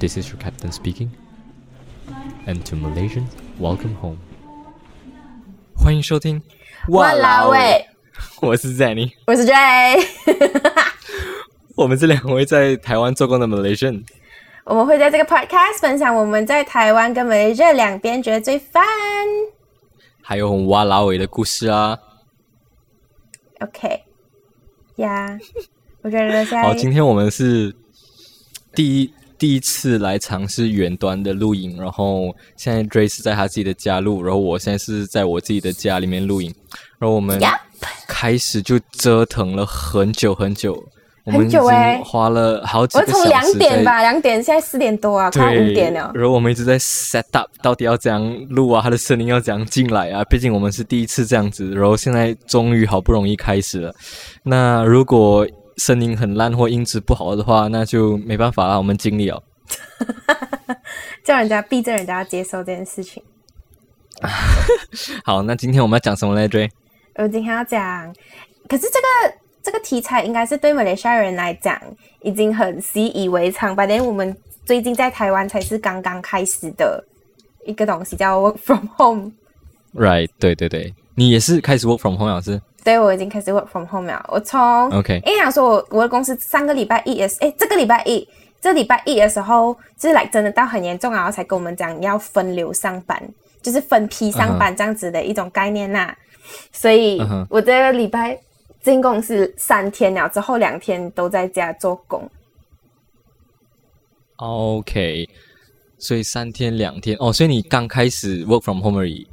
This is your captain speaking. And to Malaysians, welcome home. 欢迎收听。哇啦喂，我是 Zenny，我是 J。我们是两位在台湾做工的 Malaysian。我们会在这个 podcast 分享我们在台湾跟 Malaysia 两边觉得最烦。还有很哇啦喂的故事啊。 OK，呀、我觉得现在好，今天我们是第一 第一次来尝试远端的录影，然后现在 Dray 是在他自己的家录，然后我现在是在我自己的家里面录影，然后我们开始就折腾了很久很久，我们很已久欸经花了好几我从个小时在两点吧，两点现在四点多啊，快，五点了。然后我们一直在 set up，到底要怎样录啊？他的声音要怎样进来啊？毕竟我们是第一次这样子，然后现在终于好不容易开始了。那如果声音很烂或音质不好的话，那就没办法了，我们尽力哦。叫人家逼着人家要接受这件事情。好，那今天我们要讲什么来追？我今天要讲，可是这个这个题材应该是对马来西亚人来讲已经很习以为常吧？连我们最近在台湾才是刚刚开始的一个东西，叫 work from home。Right，对对对，你也是开始 work from home 老师对，我已经开始 work from home 了。我从？OK，因为想说我我的公司上个礼拜一也是，哎，这个礼拜一，这礼拜一的时候，就是来真的到很严重啊，然后才跟我们讲要分流上班，就是分批上班这样子的一种概念呐、所以我这个礼拜进公司三天了，之后两天都在家做工。OK，所以三天两天哦，所以你刚开始 work from home 而已，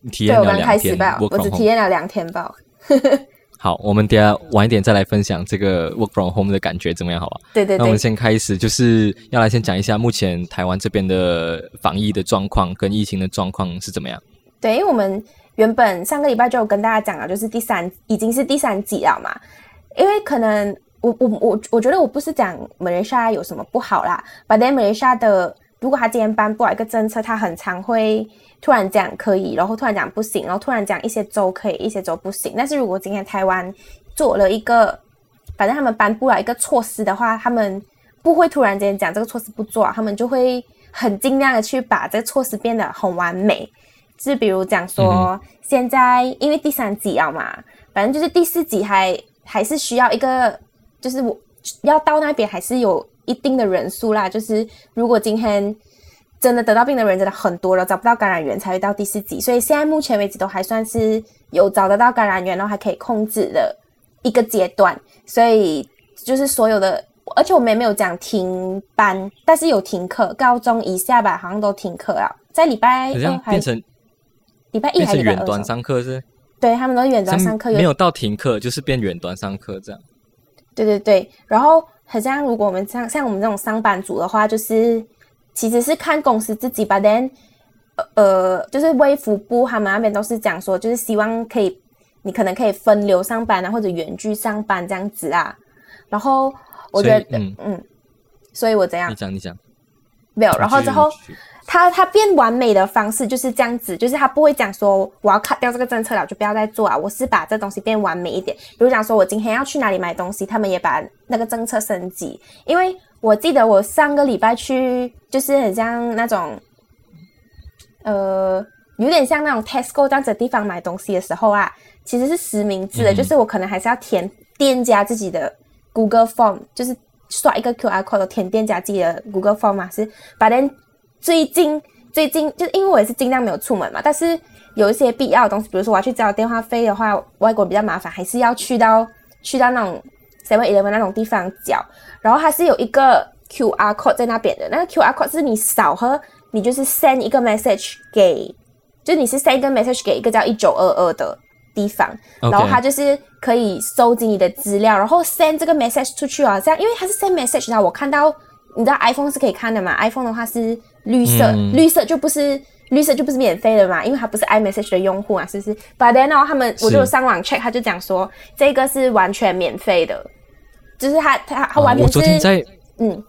你体验了两天开始吧，我只体。验了两天吧。好，我们等下晚一点再来分享这个 work from home 的感觉怎么样？好吧？对对对那我们，先开始，就是要来先讲一下目前台湾这边的防疫的状况跟疫情的状况是怎么样。对，因为我们原本上个礼拜就有跟大家讲了，就是第三已经是第三季了嘛。因为可能我我我我觉得我不是讲马来西亚有什么不好啦，把但马来西亚的如果他今天颁布了一个政策，他很常会突然讲可以，然后突然讲不行，然后突然讲一些州可以，一些州不行。但是如果今天台湾做了一个，反正他们颁布了一个措施的话，他们不会突然间讲这个措施不做啊，他们就会很尽量的去把这个措施变得很完美。就是比如讲说，现在因为第三集了嘛，反正就是第四集还还是需要一个，就是我要到那边还是有一定的人数啦。就是如果今天真的得到病的人真的很多了，找不到感染源才会到第四级，所以现在目前为止都还算是有找得到感染源，然后还可以控制的一个阶段。所以就是所有的，而且我们也没有讲停班，但是有停课，高中以下吧，好像都停课了，在礼拜好像二还变成礼拜一还是远端？上课是？对他们都是远端上课，没有到停课，就是变远端上课这样。对对对，然后好像如果我们像像我们这种上班族的话，就是其实是看公司自己吧。但呃，就是微服部他们那边都是讲说，就是希望可以你可能可以分流上班啊，或者远距上班这样子啊。然后我觉得，嗯嗯所以我怎样你讲，你讲。没有，然后之后。继续它它变完美的方式就是这样子，就是它不会讲说我要 cut 掉这个政策了，就不要再做啊。我是把这东西变完美一点，比如讲说我今天要去哪里买东西，他们也把那个政策升级。因为我记得我上个礼拜去，就是很像那种，呃，有点像那种 Tesco 这样子的地方买东西的时候啊，其实是实名制的，嗯就是我可能还是要填店家自己的 Google Form，就是刷一个 QR code 填店家自己的 Google Form 嘛，是把人。最近最近就是因为我也是尽量没有出门嘛，但是有一些必要的东西，比如说我要去交电话费的话，外国比较麻烦，还是要去到去到那种 Seven Eleven 那种地方缴。然后它是有一个 QR code 在那边的，那个 QR code 是你扫和你就是 send 一个 message 给，就你是 send 一个 message 给一个叫一九二二的地方然后它就是可以收集你的资料，然后 send 这个 message 出去啊，这样因为它是 send message 然后我看到你知道 iPhone 是可以看的嘛，iPhone 的话是绿色，嗯绿色就不是绿色就不是免费的嘛，因为它不是 iMessage 的用户啊，是不是？But then 哦，他们我就上网 check，他就讲说这个是完全免费的，就是他他他完全是、啊我昨天在嗯，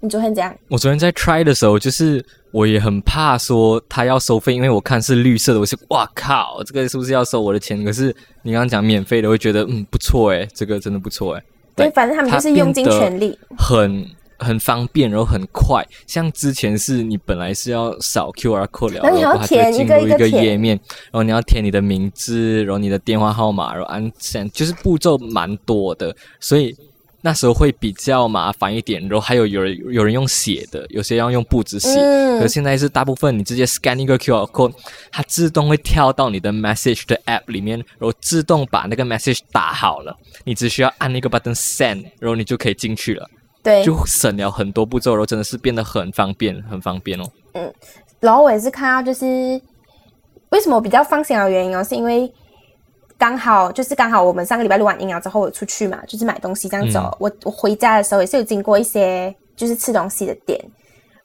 你昨天怎样？我昨天在 try 的时候，就是我也很怕说他要收费，因为我看是绿色的，我是哇靠，这个是不是要收我的钱？可是你刚刚讲免费的，我会觉得嗯不错诶，这个真的不错诶。对，反正他们就是用尽全力。很很方便，然后很快。像之前是你本来是要扫 QR code 了，然后你要它就进入一个页面，然后你要填你的名字，然后你的电话号码，然后按 send，就是步骤蛮多的，所以那时候会比较麻烦一点。然后还有有人有人用写的，有些要用簿子写，嗯可是现在是大部分你直接 scan 一个 QR code，它自动会跳到你的 message 的 app 里面，然后自动把那个 message 打好了，你只需要按那个 button send，然后你就可以进去了。对，就省了很多步骤，然后真的是变得很方便，很方便哦。嗯然后我也是看到，就是为什么我比较放心的原因哦，是因为刚好就是刚好我们上个礼拜录完音了之后，我出去嘛，就是买东西这样走。嗯我我回家的时候也是有经过一些就是吃东西的店，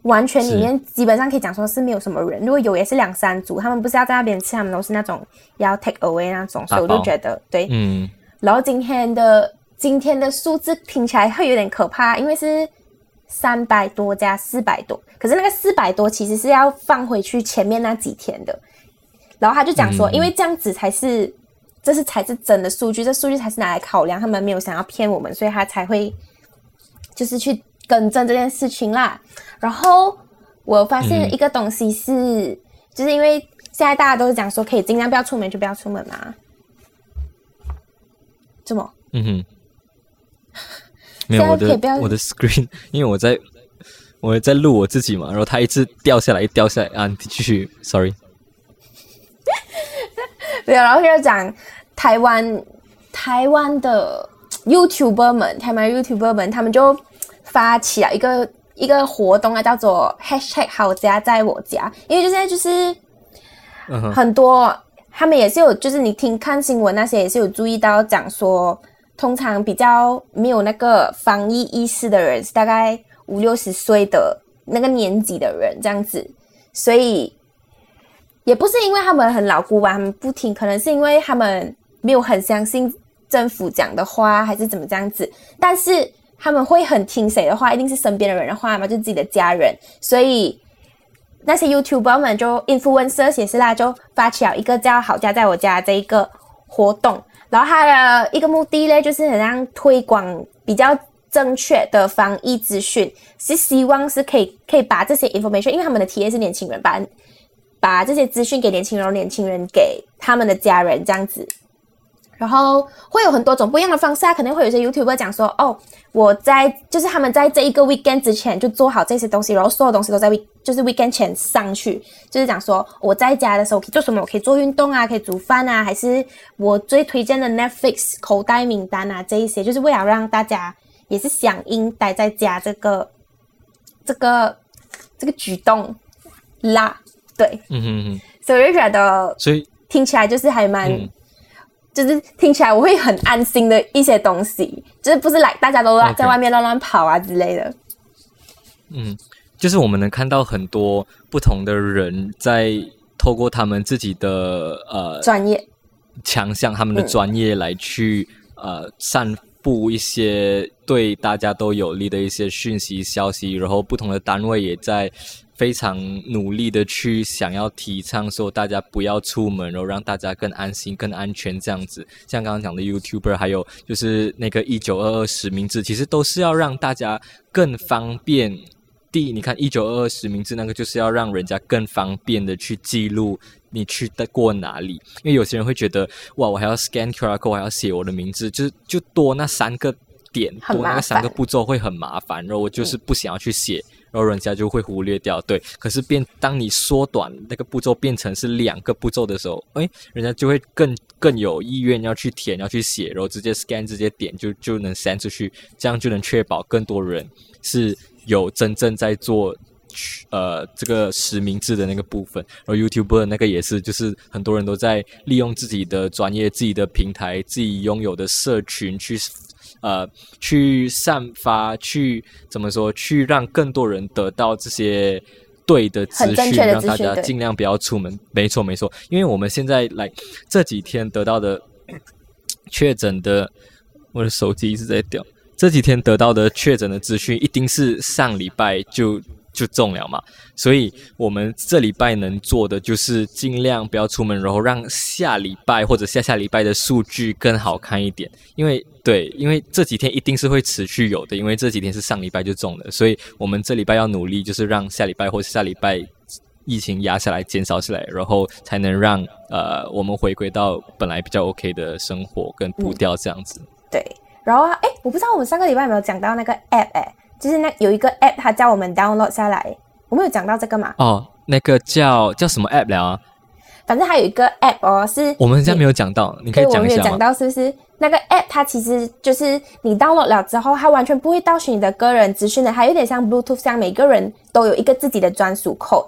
完全里面基本上可以讲说是没有什么人，如果有也是两三组，他们不是要在那边吃，他们都是那种要 take away 那种，所以我就觉得对，嗯，然后今天的今天的数字听起来会有点可怕，因为是三百多加四百多，可是那个四百多其实是要放回去前面那几天的。然后他就讲说，嗯因为这样子才是，这是才是真的数据，这数据才是拿来考量，他们没有想要骗我们，所以他才会就是去更正这件事情啦。然后我发现一个东西是，就是因为现在大家都是讲说可以尽量不要出门就不要出门嘛，怎么？嗯哼，没有我的我的 screen，因为我在我在录我自己嘛，然后它一直掉下来，一掉下来啊，你继续，sorry，对，然后就讲台湾台湾的 YouTuber 们，台湾 YouTuber 们，他们就发起了一个一个活动啊，叫做 Hashtag 好家在我家，因为就现在就是很多他们也是有，就是你听看新闻那些也是有注意到讲说，通常比较没有那个防疫意识的人，是大概五六十岁的那个年纪的人这样子，所以也不是因为他们很老古吧，他们不听，可能是因为他们没有很相信政府讲的话，还是怎么这样子，但是他们会很听谁的话，一定是身边的人的话嘛，就自己的家人，所以。那些 YouTuber 们就 influencer 也是啦，就发起了一个叫“好家在我家”这一个活动，然后他的一个目的呢，就是很让推广比较正确的防疫资讯，是希望是可以可以把这些 information，因为他们的体验是年轻人，把把这些资讯给年轻人，年轻人给他们的家人这样子。然后会有很多种不一样的方式啊，可能会有一些 YouTuber 讲说，哦，我在就是他们在这一个 weekend 之前就做好这些东西，然后所有东西都在 week 就是 weekend 前上去，就是讲说我在家的时候可以做什么，我可以做运动啊，可以煮饭啊，还是我最推荐的 Netflix 口袋名单啊，这一些就是为了让大家也是响应待在家这个这个这个举动啦，对，嗯哼哼，所以我就觉得所以听起来就是还蛮。嗯就是听起来我会很安心的一些东西，就是不是来大家都乱在外面乱乱跑啊之类的。嗯，就是我们能看到很多不同的人在透过他们自己的呃专业，强项他们的嗯专业来去、呃散布一些对大家都有利的一些讯息消息，然后不同的单位也在非常努力的去想要提倡说大家不要出门，然后让大家更安心、更安全这样子。像刚刚讲的 YouTuber，还有就是那个一九二二实名制，其实都是要让大家更方便。第一，你看一九二二实名制那个，就是要让人家更方便的去记录你去的过哪里。因为有些人会觉得，哇，我还要 scan QR code，我还要写我的名字，就是就多那三个点，多那三个步骤会很麻烦。然后我就是不想要去写，然后人家就会忽略掉。对，可是变当你缩短那个步骤变成是两个步骤的时候，诶，人家就会更更有意愿要去填，要去写，然后直接 scan 直接点就就能 send 出去，这样就能确保更多人是有真正在做。呃，这个实名制的那个部分，然后 YouTube 的那个也是，就是很多人都在利用自己的专业、自己的平台、自己拥有的社群去呃去散发，去怎么说，去让更多人得到这些对的资讯，让大家尽量不要出门。没错，没错，因为我们现在来这几天得到的 确诊的，我的手机一直在掉。这几天得到的确诊的资讯，一定是上礼拜就就中了嘛。所以我们这礼拜能做的就是尽量不要出门，然后让下礼拜或者下下礼拜的数据更好看一点。因为对，因为这几天一定是会持续有的，因为这几天是上礼拜就中了，所以我们这礼拜要努力，就是让下礼拜或者下礼拜疫情压下来、减少起来，然后才能让呃我们回归到本来比较 OK 的生活跟步调这样子。对，然后哎，我不知道我们上个礼拜有没有讲到那个 app 哎，就是那有一个 app，它叫我们 download 下来，我们有讲到这个嘛？哦，那个叫叫什么 app 了啊？反正还有一个 app 哦，是我们现在没有讲到，你可以讲一下讲到是不是？那个 app 它其实就是你 download 了之后，它完全不会盗取你的个人资讯的，它有点像 Bluetooth，像每个人都有一个自己的专属 code。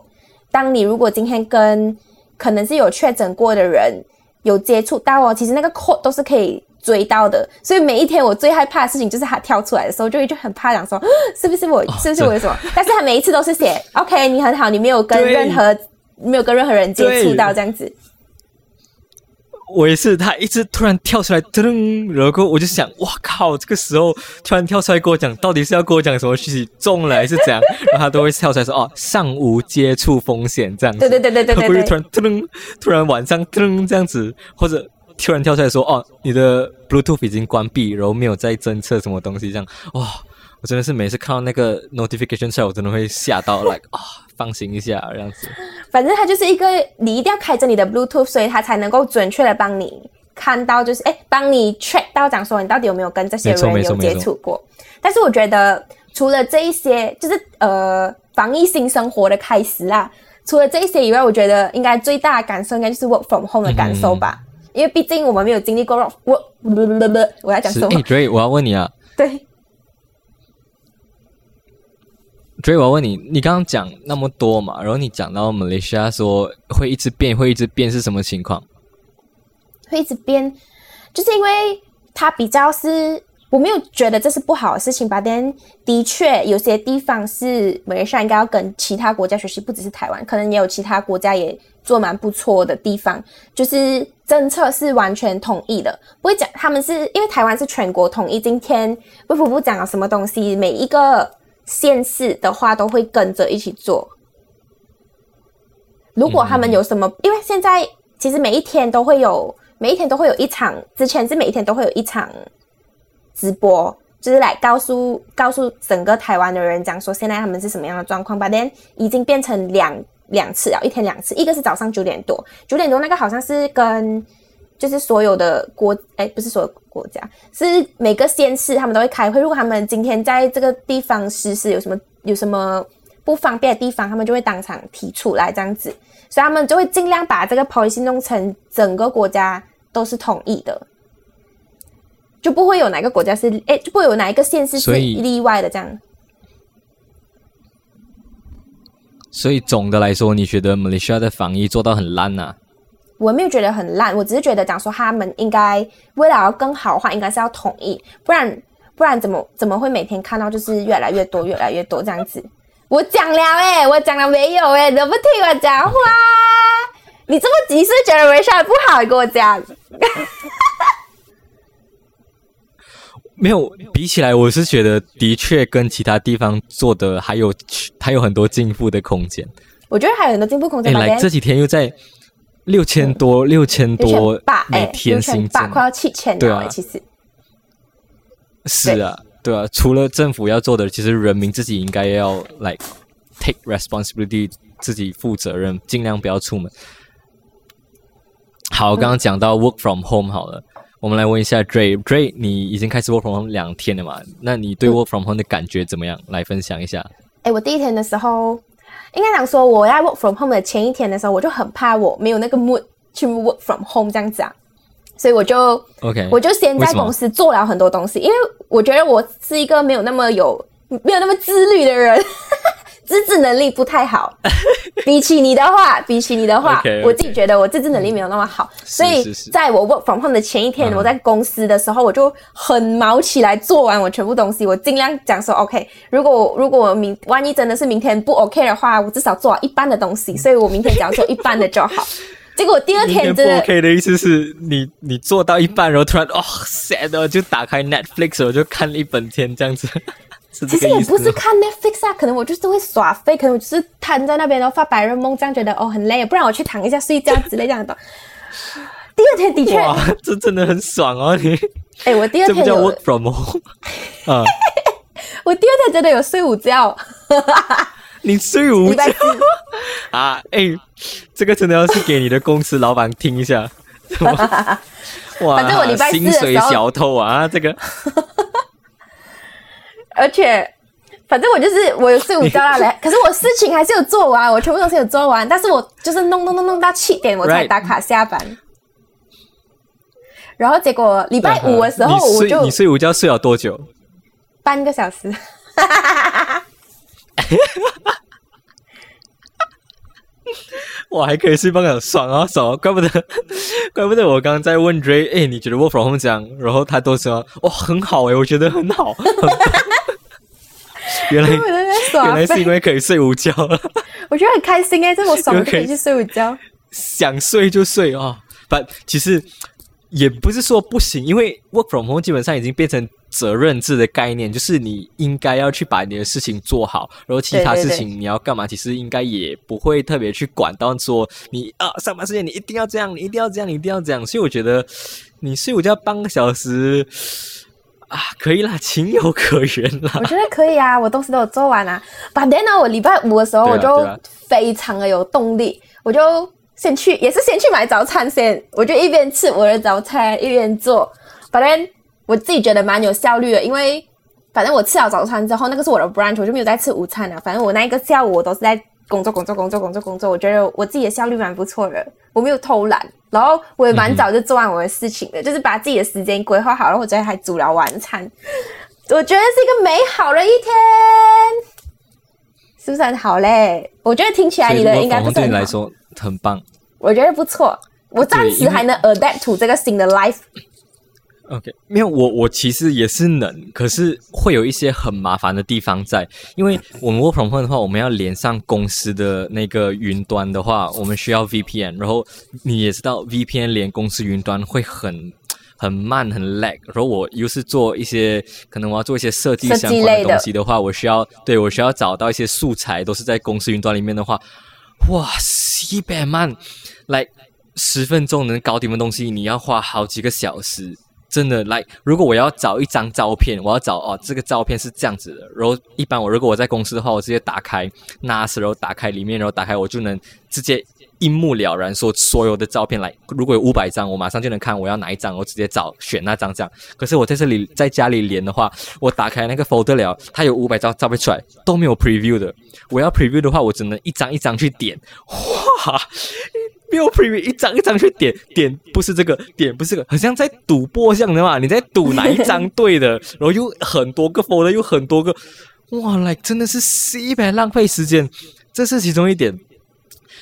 当你如果今天跟可能是有确诊过的人有接触到哦，其实那个 code 都是可以追到的。所以每一天我最害怕的事情就是他跳出来的时候，就会就很怕，讲说是不是我，是不是我有什么？但是他每一次都是写 OK，你很好，你没有跟任何。没有跟任何人接触到这样子，我也是。他一直突然跳出来，噔，然后我就想，哇靠！这个时候突然跳出来跟我讲，到底是要跟我讲什么讯息？中了还是怎样？然后他都会跳出来说，哦，尚无接触风险这样子。对对对对对对。会突然噔，突然晚上噔这样子，或者突然跳出来说，哦，你的 Bluetooth 已经关闭，然后没有在侦测什么东西这样。哇！我真的是每次看到那个 notification 出来，我真的会吓到，like 啊，放心一下这样子。反正它就是一个，你一定要开着你的 Bluetooth，所以它才能够准确的帮你看到，就是哎，帮你 check 到讲说你到底有没有跟这些人有接触过。但是我觉得除了这一些，就是呃防疫新生活的开始啦。除了这一些以外，我觉得应该最大的感受应该就是 work from home 的感受吧。因为毕竟我们没有经历过 work，我我要讲什么？哎，Dray，我要问你啊。对。所以我要问你，你刚刚讲那么多嘛，然后你讲到马来西亚说会一直变，会一直变是什么情况？会一直变，就是因为它比较是，我没有觉得这是不好的事情吧？但的确有些地方是马来西亚应该要跟其他国家学习，不只是台湾，可能也有其他国家也做蛮不错的地方，就是政策是完全统一的，不会讲他们是因为台湾是全国统一，今天卫福部讲了什么东西，每一个。县市的话都会跟着一起做。如果他们有什么，因为现在其实每一天都会有，每一天都会有一场，之前是每一天都会有一场直播，就是来告诉告诉整个台湾的人讲说现在他们是什么样的状况。But then 已经变成两两次啊，一天两次，一个是早上九点多，九点多那个好像是跟。就是所有的国，哎，不是所有国家，是每个县市他们都会开会。如果他们今天在这个地方实施有什么有什么不方便的地方，他们就会当场提出来这样子。所以他们就会尽量把这个 policy 弄成整个国家都是统一的，就不会有哪个国家是哎，就不会有哪一个县市是例外的这样。所以总的来说，你觉得马来西亚的防疫做到很烂呐？我没有觉得很烂，我只是觉得讲说他们应该为了要更好的话，应该是要统一，不然不然怎么怎么会每天看到就是越来越多越来越多这样子？我讲了哎，我讲了没有哎，怎么不听我讲话？你这么急是觉得微笑不好，你跟我讲？没有，比起来我是觉得的确跟其他地方做的还有还有很多进步的空间。我觉得还有很多进步空间。来这几天又在。六千多，六千多，每天新增，快要七千对啊，其实是啊，对啊。除了政府要做的，其实人民自己应该要来 take responsibility，自己负责任，尽量不要出门。好，刚刚讲到 work from home 好了，我们来问一下 Dray，Dray，你已经开始 work from home 两天了嘛？那你对 work from home 的感觉怎么样？来分享一下。哎，我第一天的时候。应该讲说，我要 work from home 的前一天的时候，我就很怕我没有那个 mood 去 work from home 这样子啊，所以我就 OK，我就先在公司做了很多东西，因为我觉得我是一个没有那么有没有那么自律的人。自制能力不太好，比起你的话，比起你的话，我自己觉得我自制能力没有那么好，所以在我 work from home 的前一天，我在公司的时候，我就很毛起来做完我全部东西，我尽量讲说 OK，如果如果明万一真的是明天不 OK 的话，我至少做好一半的东西，所以我明天只要做一半的就好。结果第二天真的 OK 的意思是你你做到一半，然后突然哦 sad，就打开 Netflix，我就看了一本天这样子。其实也不是看 Netflix 啊，可能我就是会耍废，可能我就是瘫在那边然后发白日梦，这样觉得哦很累，不然我去躺一下睡觉之类这样的。第二天的确，哇，这真的很爽哦！你，哎，我第二天有 work from home 啊，我第二天真的有睡午觉。你睡午觉啊？哎，这个真的要是给你的公司老板听一下。哇，反正我礼拜四薪水小偷啊，这个。而且，反正我就是我有睡午觉啦，来，可是我事情还是有做完，我全部东西有做完，但是我就是弄弄弄弄到七点我才打卡下班。然后结果礼拜五的时候我就你睡午觉睡了多久？半个小时。我还可以睡半个小时，爽啊爽！怪不得，怪不得我刚刚在问 Ray，哎，你觉得 Work from home 样？然后他都说，哇，很好哎，我觉得很好。原来 原来是因为可以睡午觉了。我觉得很开心哎，这么爽 可以去睡午觉，想睡就睡啊。但，其实也不是说不行，因为 Work from home 基本上已经变成。责任制的概念就是你应该要去把你的事情做好，然后其他事情你要干嘛，其实应该也不会特别去管到说你啊上班时间你一定要这样，你一定要这样，你一定要这样。所以我觉得你睡午觉半个小时啊，可以啦，情有可原啦。我觉得可以啊，我东西都有做完啊。反正呢，我礼拜五的时候我就非常的有动力，我就先去，也是先去买早餐先，我就一边吃我的早餐一边做，反正。我自己觉得蛮有效率的，因为反正我吃了早餐之后，那个是我的 brunch，我就没有再吃午餐了。反正我那一个下午我都是在工作、工作、工作、工作、工作。我觉得我自己的效率蛮不错的，我没有偷懒，然后我也蛮早就做完我的事情的，就是把自己的时间规划好了。我昨天还煮了晚餐，我觉得是一个美好的一天，是不是很好嘞？我觉得听起来你的应该不是对你来说很棒，我觉得不错，我暂时还能 adapt to 这个新的 life。OK，没有我，我其实也是能，可是会有一些很麻烦的地方在，因为我们 Work from home 的话，我们要连上公司的那个云端的话，我们需要 VPN，然后你也知道 VPN 连公司云端会很很慢很 lag，然后我又是做一些可能我要做一些设计相关的东西的话，我需要对我需要找到一些素材，都是在公司云端里面的话，哇，一百慢，来十分钟能搞定的东西，你要花好几个小时。真的来，如果我要找一张照片，我要找哦，这个照片是这样子的。然后一般我如果我在公司的话，我直接打开 NAS，然后打开里面，然后打开我就能直接一目了然说所有的照片来。如果有五百张，我马上就能看我要哪一张，我直接找选那张这样。可是我在这里在家里连的话，我打开那个 folder 了，它有五百张照片出来都没有 preview 的。我要 preview 的话，我只能一张一张去点。哇！没有 preview，一张一张去点点，不是这个点，不是这个，好像在赌博这样的嘛？你在赌哪一张对的，然后又很多个否的又很多个，哇，来真的是西白浪费时间，这是其中一点。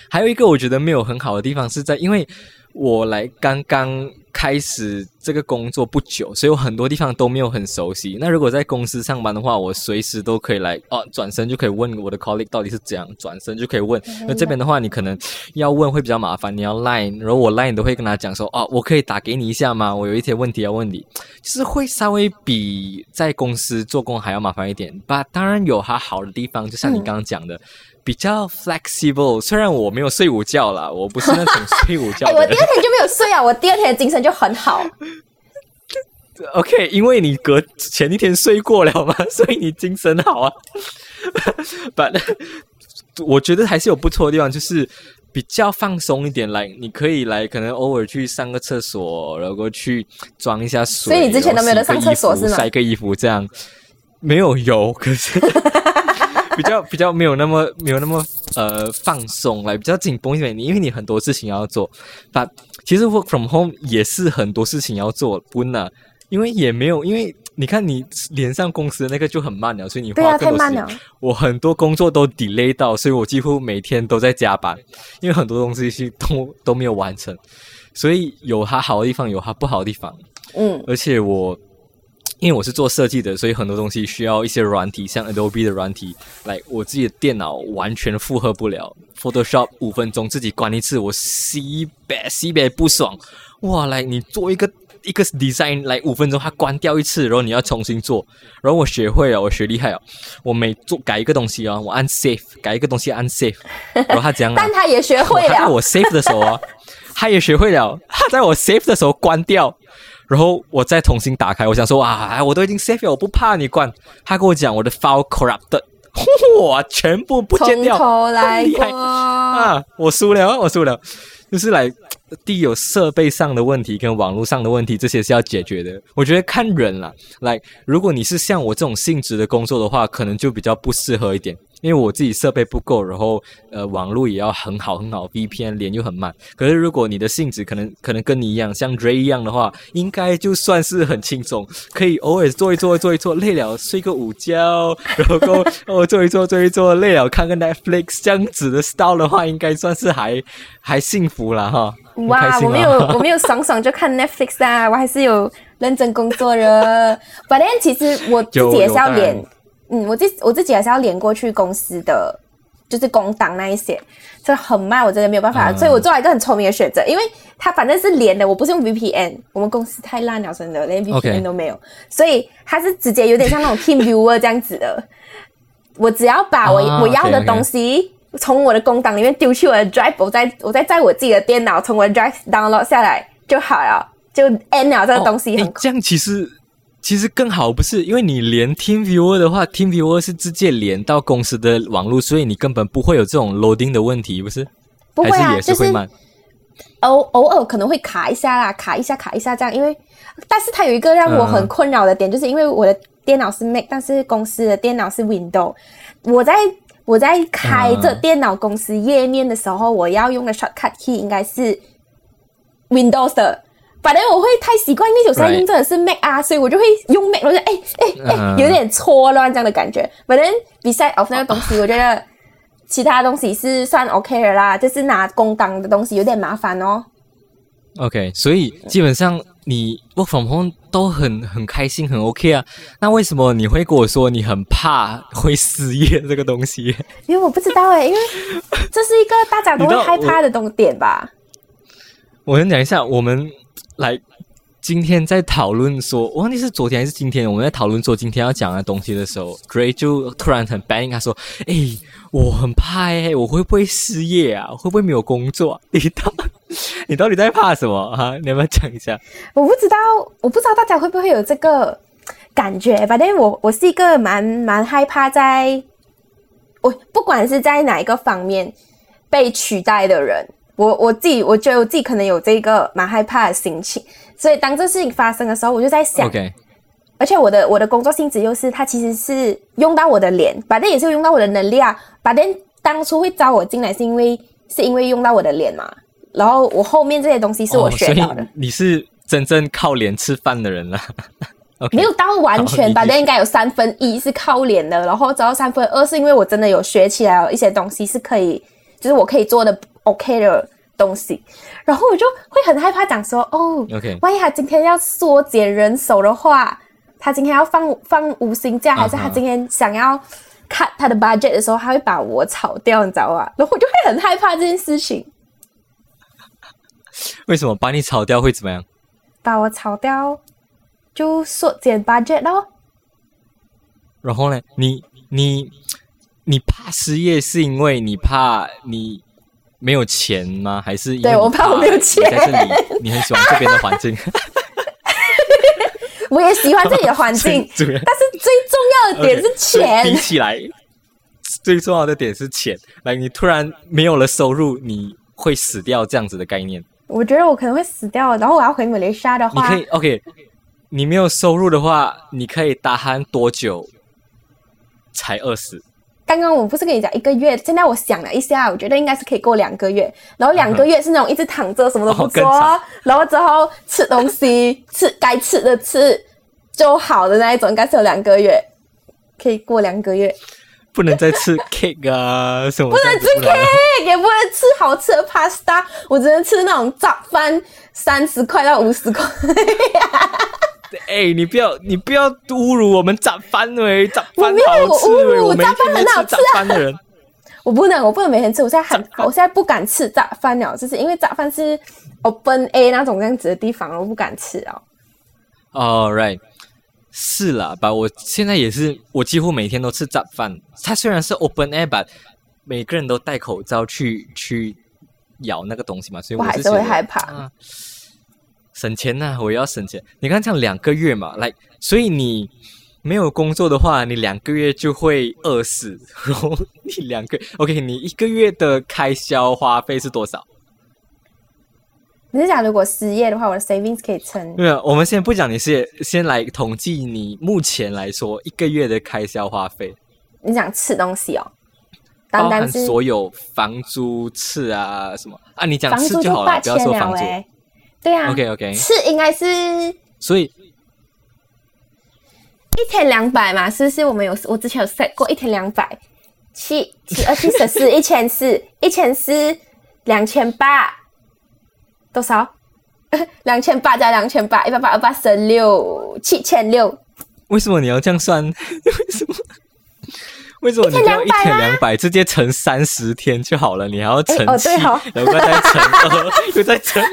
还有一个我觉得没有很好的地方是在，因为我来刚刚。开始这个工作不久，所以我很多地方都没有很熟悉。那如果在公司上班的话，我随时都可以来哦，转身就可以问我的 colleague 到底是怎样，转身就可以问。那这边的话，你可能要问会比较麻烦，你要 line，然后我 line 都会跟他讲说，哦，我可以打给你一下吗？我有一些问题要问你，就是会稍微比在公司做工还要麻烦一点。吧，当然有它好的地方，就像你刚刚讲的。比较 flexible，虽然我没有睡午觉啦，我不是那种睡午觉。我第二天就没有睡啊，我第二天的精神就很好。OK，因为你隔前一天睡过了嘛，所以你精神好啊。But 我觉得还是有不错的地方，就是比较放松一点。来，你可以来，可能偶尔去上个厕所，然后去装一下水。所以你之前都没有上厕所是吗？晒个衣服这样，没有油，可是。比较比较没有那么没有那么呃放松来比较紧绷一点，你因为你很多事情要做，但其实 work from home 也是很多事情要做，不呢？因为也没有，因为你看你连上公司的那个就很慢了，所以你花更多时间。我很多工作都 delay 到，所以我几乎每天都在加班，因为很多东西是都都没有完成，所以有它好的地方，有它不好的地方。嗯，而且我。因为我是做设计的，所以很多东西需要一些软体，像 Adobe 的软体，来我自己的电脑完全负荷不了。Photoshop 五分钟自己关一次，我西北西北不爽。哇，来你做一个一个 design 来五分钟，它关掉一次，然后你要重新做。然后我学会了，我学厉害了。我每做改一个东西啊，我按 save，改一个东西按 save，然后他这样，但他也学会了。在我 save 的时候啊，他也学会了。他在我 save 的时候关掉，然后我再重新打开。我想说啊，我都已经 save 了，我不怕你关。他跟我讲我的 file corrupted，哇，全部不见掉，从头来过啊！我输了，我输了，就是来。第有设备上的问题跟网络上的问题，这些是要解决的。我觉得看人啦，来，如果你是像我这种性质的工作的话，可能就比较不适合一点。因为我自己设备不够，然后呃网络也要很好很好，VPN 连又很慢。可是如果你的性质可能可能跟你一样，像 Ray 一样的话，应该就算是很轻松，可以偶尔做一做做一做，累了睡个午觉，然后哦做一做做一做，累了看个 Netflix 这样子的 style 的话，应该算是还还幸福了哈。哇，我没有我没有爽爽就看 Netflix 啊，我还是有认真工作的。反正其实我自己也是要连。嗯，我自我自己还是要连过去公司的，就是工档那一些，这很慢，我真的没有办法，所以我做了一个很聪明的选择，因为它反正是连的，我不是用 VPN，我们公司太烂了，真的连 VPN 都没有，所以它是直接有点像那种 Team Viewer 这样子的，我只要把我我要的东西从我的工档里面丢去我的 Drive，我再我再在我自己的电脑从我的 Drive download 下来就好了，就 end 了这个东西很。这样其实。其实更好不是，因为你连 TeamViewer 的话，TeamViewer 是直接连到公司的网络，所以你根本不会有这种 loading 的问题，不是？不会啊，就是偶偶尔可能会卡一下啦，卡一下卡一下这样。因为，但是它有一个让我很困扰的点，就是因为我的电脑是 Mac，但是公司的电脑是 Windows。我在我在开这电脑公司页面的时候，我要用的 shortcut key 应该是 Windows 的。反正我会太习惯，因为有时候用真的是 Mac 啊，所以我就会用 Mac，我就哎哎哎，有点错乱这样的感觉。反正比赛 of 那个东西，我觉得其他东西是算 OK 的啦，就是拿工档的东西有点麻烦哦。OK，所以基本上你 work from home 都很很开心，很 OK 啊。那为什么你会跟我说你很怕会失业这个东西？因为我不知道哎，因为这是一个大家都会害怕的东点吧。我先讲一下我们。来，今天在讨论说，我忘记是昨天还是今天，我们在讨论说今天要讲的东西的时候，Gray 就突然很 bang，他说：“哎，我很怕哎，我会不会失业啊？会不会没有工作？你到 你到底在怕什么啊？你要不要讲一下？我不知道，我不知道大家会不会有这个感觉。反正我我是一个蛮蛮害怕，在我不管是在哪一个方面被取代的人。”我我自己，我觉得我自己可能有这个蛮害怕的心情，所以当这事情发生的时候，我就在想，而且我的我的工作性质又是，它其实是用到我的脸，反正也是用到我的能力啊。反正当初会招我进来，是因为是因为用到我的脸嘛。然后我后面这些东西是我学到的。你是真正靠脸吃饭的人了，没有到完全，反正应该有三分一是靠脸的，然后只要三分二是因为我真的有学起来一些东西是可以，就是我可以做的。OK 的东西，然后我就会很害怕讲说哦，OK，万一他今天要缩减人手的话，他今天要放放五星假，还是他今天想要 cut 他的 budget 的时候，他会把我炒掉，你知道吧？然后我就会很害怕这件事情。为什么把你炒掉会怎么样？把我炒掉就缩减 budget 咯。然后呢？你你你怕失业，是因为你怕你。没有钱吗？还是对我怕我没有钱？在这里，你很喜欢这边的环境。我也喜欢这里的环境，但是最重要的点是钱。比起来，最重要的点是钱。来，你突然没有了收入，你会死掉这样子的概念？我觉得我可能会死掉。然后我要回马来西亚的话，你可以 OK。你没有收入的话，你可以打鼾多久才饿死？刚刚我不是跟你讲一个月，现在我想了一下，我觉得应该是可以过两个月。然后两个月是那种一直躺着什么都不做，然后之后吃东西吃该吃的吃就好的那一种，应该是有两个月可以过两个月。不能再吃 cake 啊什么？不能吃 cake，也不能吃好吃的 pasta，我只能吃那种早饭，三十块到五十块。哎，你不要，你不要侮辱我们炸饭喂，炸饭好吃喂，我炸饭很好吃啊。的人，我不能，我不能每天吃。我现在很，我现在不敢吃炸饭了，就是因为炸饭是 open A 那种这样子的地方，我不敢吃哦。哦，right，是啦，吧？我现在也是，我几乎每天都吃炸饭。它虽然是 open air，但每个人都戴口罩去去咬那个东西嘛，所以我还是会害怕。省钱呐，我要省钱。你看这样两个月嘛，来，所以你没有工作的话，你两个月就会饿死。然后你两个，OK，你一个月的开销花费是多少？你是讲如果失业的话，我的 savings 可以撑？对啊，我们先不讲你是先来统计你目前来说一个月的开销花费。你讲吃东西哦，包含所有房租、吃啊什么啊？你讲吃就好了，不要说房租。对啊，OK OK，是应该是，所以一天两百嘛，是不是？我们有我之前有 set 过一天两百，七七二七十四 一千四，一千四两千八，多少？两千八加两千八，一百八二八十六，七千六。为什么你要这样算？为什么？为什么你要一天两百，直接乘三十天就好了？你还要乘七，然后再乘二，又再乘。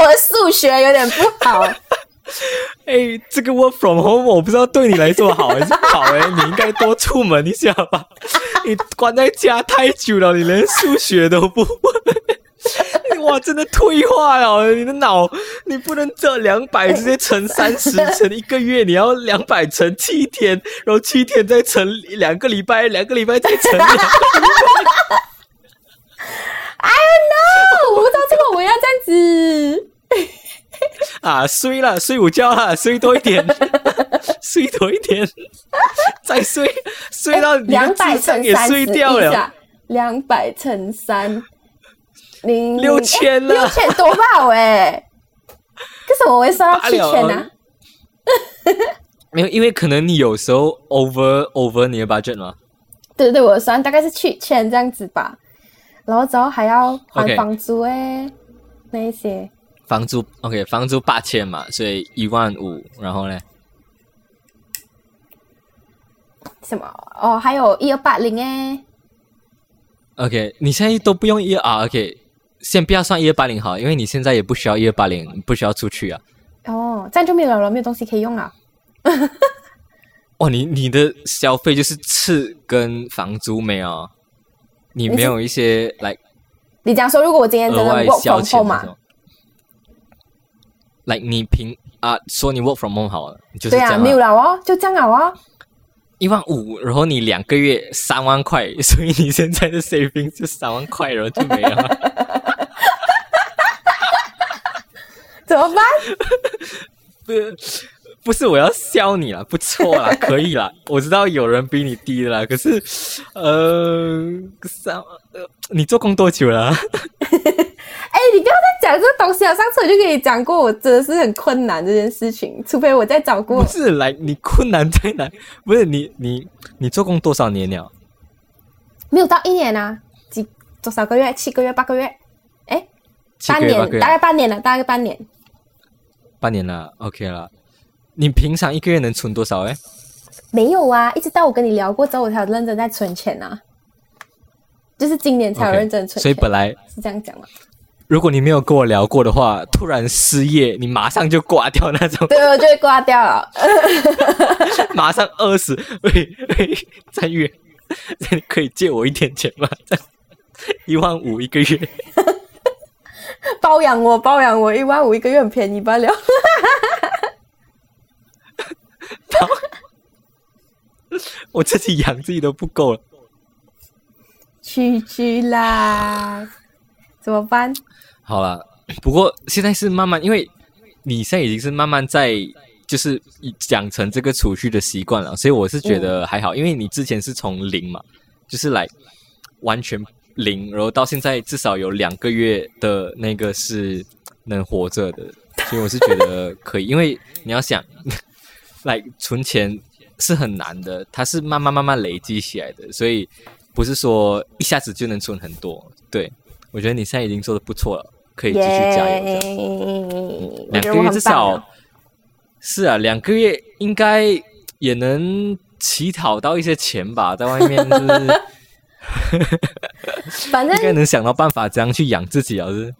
我的数学有点不好。哎，这个 work from home 我不知道对你来说好还是不好哎，你应该多出门一下吧。你关在家太久了，你连数学都不会。哇，真的退化了！你的脑，你不能这两百直接乘三十乘一个月，你要两百乘七天，然后七天再乘两个礼拜，两个礼拜再乘两个礼拜。I don't know，我不知道这个我要这样子 啊，睡了，睡午觉了，睡多一点，睡多一点，再睡，睡到两百乘也睡掉了，两百乘三，零六千了，六千多吧？哎，为什么我会算到七千呢？没有，因为可能你有时候 over over 你的 budget 吗？对对对，我算大概是七千这样子吧。然后之后还要还房租哎，那一些房租 OK，房租八千嘛，所以一万五。然后呢？什么？哦，还有一二八零哎。OK，你现在都不用一二 OK，先不要算一二八零好，因为你现在也不需要一二八零，不需要出去啊。哦，这样就没有了，没有东西可以用了。哇，你你的消费就是吃跟房租没有？你没有一些来，你讲说，如果我今天真的 work from home 嘛，来，你平啊，说你 work from home 好了，就是这样，没有了哦，就这样了哦，一万五，然后你两个月三万块，所以你现在的 saving 就三万块，然后就没了，怎么办？不。不是我要笑你了，不错啦，可以啦。我知道有人比你低的啦，可是，呃，三呃，你做工多久了？哎，你不要再讲这个东西了。上次我就跟你讲过，我真的是很困难这件事情，除非我再找过。不是，来，你困难在哪？不是你你你做工多少年了？没有到一年啊，几多少个月？七个月？八个月？哎，半年，大概半年了，大概半年。半年了，OK 了。你平常一个月能存多少？哎，没有啊，一直到我跟你聊过之后，我才有认真在存钱呐。就是今年才有认真存，所以本来是这样讲嘛。如果你没有跟我聊过的话，突然失业，你马上就挂掉那种。对，我就会挂掉了。马上饿死！喂喂，再月，你可以借我一点钱吗？一万五一个月，包养我，包养我，一万五一个月很便宜罢了。我自己养自己都不够了，去去啦，怎么办？好了，不过现在是慢慢，因为你现在已经是慢慢在就是养成这个储蓄的习惯了，所以我是觉得还好，因为你之前是从零嘛，就是来完全零，然后到现在至少有两个月的那个是能活着的，所以我是觉得可以，因为你要想。来存钱是很难的，它是慢慢慢慢累积起来的，所以不是说一下子就能存很多。对我觉得你现在已经做的不错了，可以继续加油。两个月至少是啊，两个月应该也能乞讨到一些钱吧，在外面是，反正应该能想到办法，怎样去养自己啊？是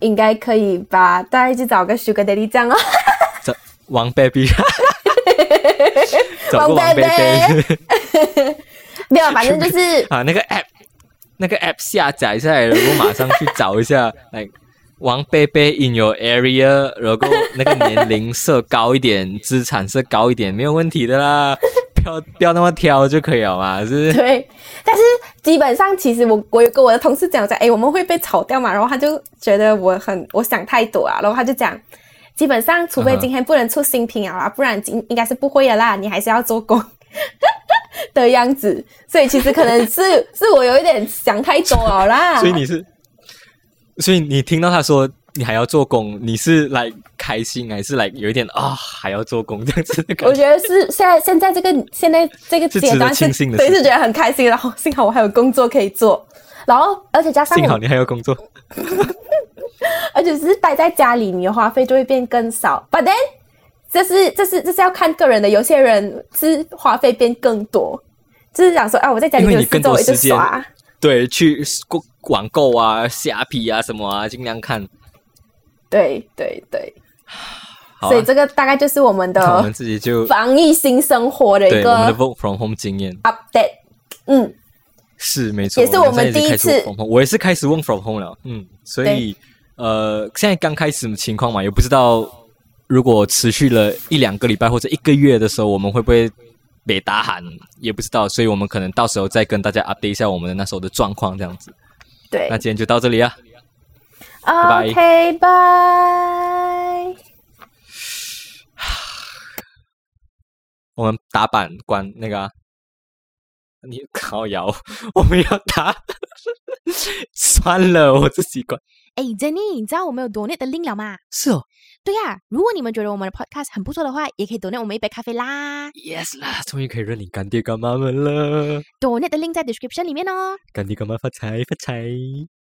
应该可以吧？大家去找个 Sugar Daddy 这样哦。王 baby，找 王个王 baby 没有，反正就是 啊，那个 app 那个 app 下载下来，然后马上去找一下，来王贝贝 in your area，然后那个年龄设高一点，资产设高一点，没有问题的啦，不要不要那么挑就可以了嘛，是。不是？对，但是基本上其实我我有跟我的同事讲说，哎，我们会被炒掉嘛，然后他就觉得我很我想太多啊，然后他就讲，基本上除非今天不能出新品啊，不然应应该是不会的啦，你还是要做工 的样子，所以其实可能是 是我有一点想太多了啦，所以你是，所以你听到他说你还要做工，你是来开心还是来有一点啊、还要做工这样子的感觉？我觉得是现在现在这个现在这个阶段是庆幸的对，是觉得很开心，然后幸好我还有工作可以做，然后而且加上幸好你还有工作，而且只是待在家里，你的花费就会变更少。But then，这是这是这是要看个人的，有些人是花费变更多，就是想说啊，我在家里有事做，我一直多时间刷。对，去购网购啊、虾皮啊什么啊，尽量看。对对对，啊，所以这个大概就是我们的我们自己就防疫新生活的一对我们的个 work from home 经验 update。嗯，是没错，也是我们第一 home，我也是开始 work from home 了，嗯，所以呃，现在刚开始的情况嘛，也不知道如果持续了一两个礼拜或者一个月的时候，我们会不会被打喊，也不知道，所以我们可能到时候再跟大家 update 一下我们的那时候的状况，这样子。对那今天就到这里啊，拜，OK，拜。我们打板关那个、啊。你靠摇，我们要打，算了，我自己关。哎，Jenny，你知道我们有 donate 的 link 了吗？是哦对呀、如果你们觉得我们的 podcast 很不错的话，也可以 donate 我们一杯咖啡啦。，yes 啦，终于可以认领干爹干妈们了，donate 的 link 在 description 里面哦。干爹干妈发财发财。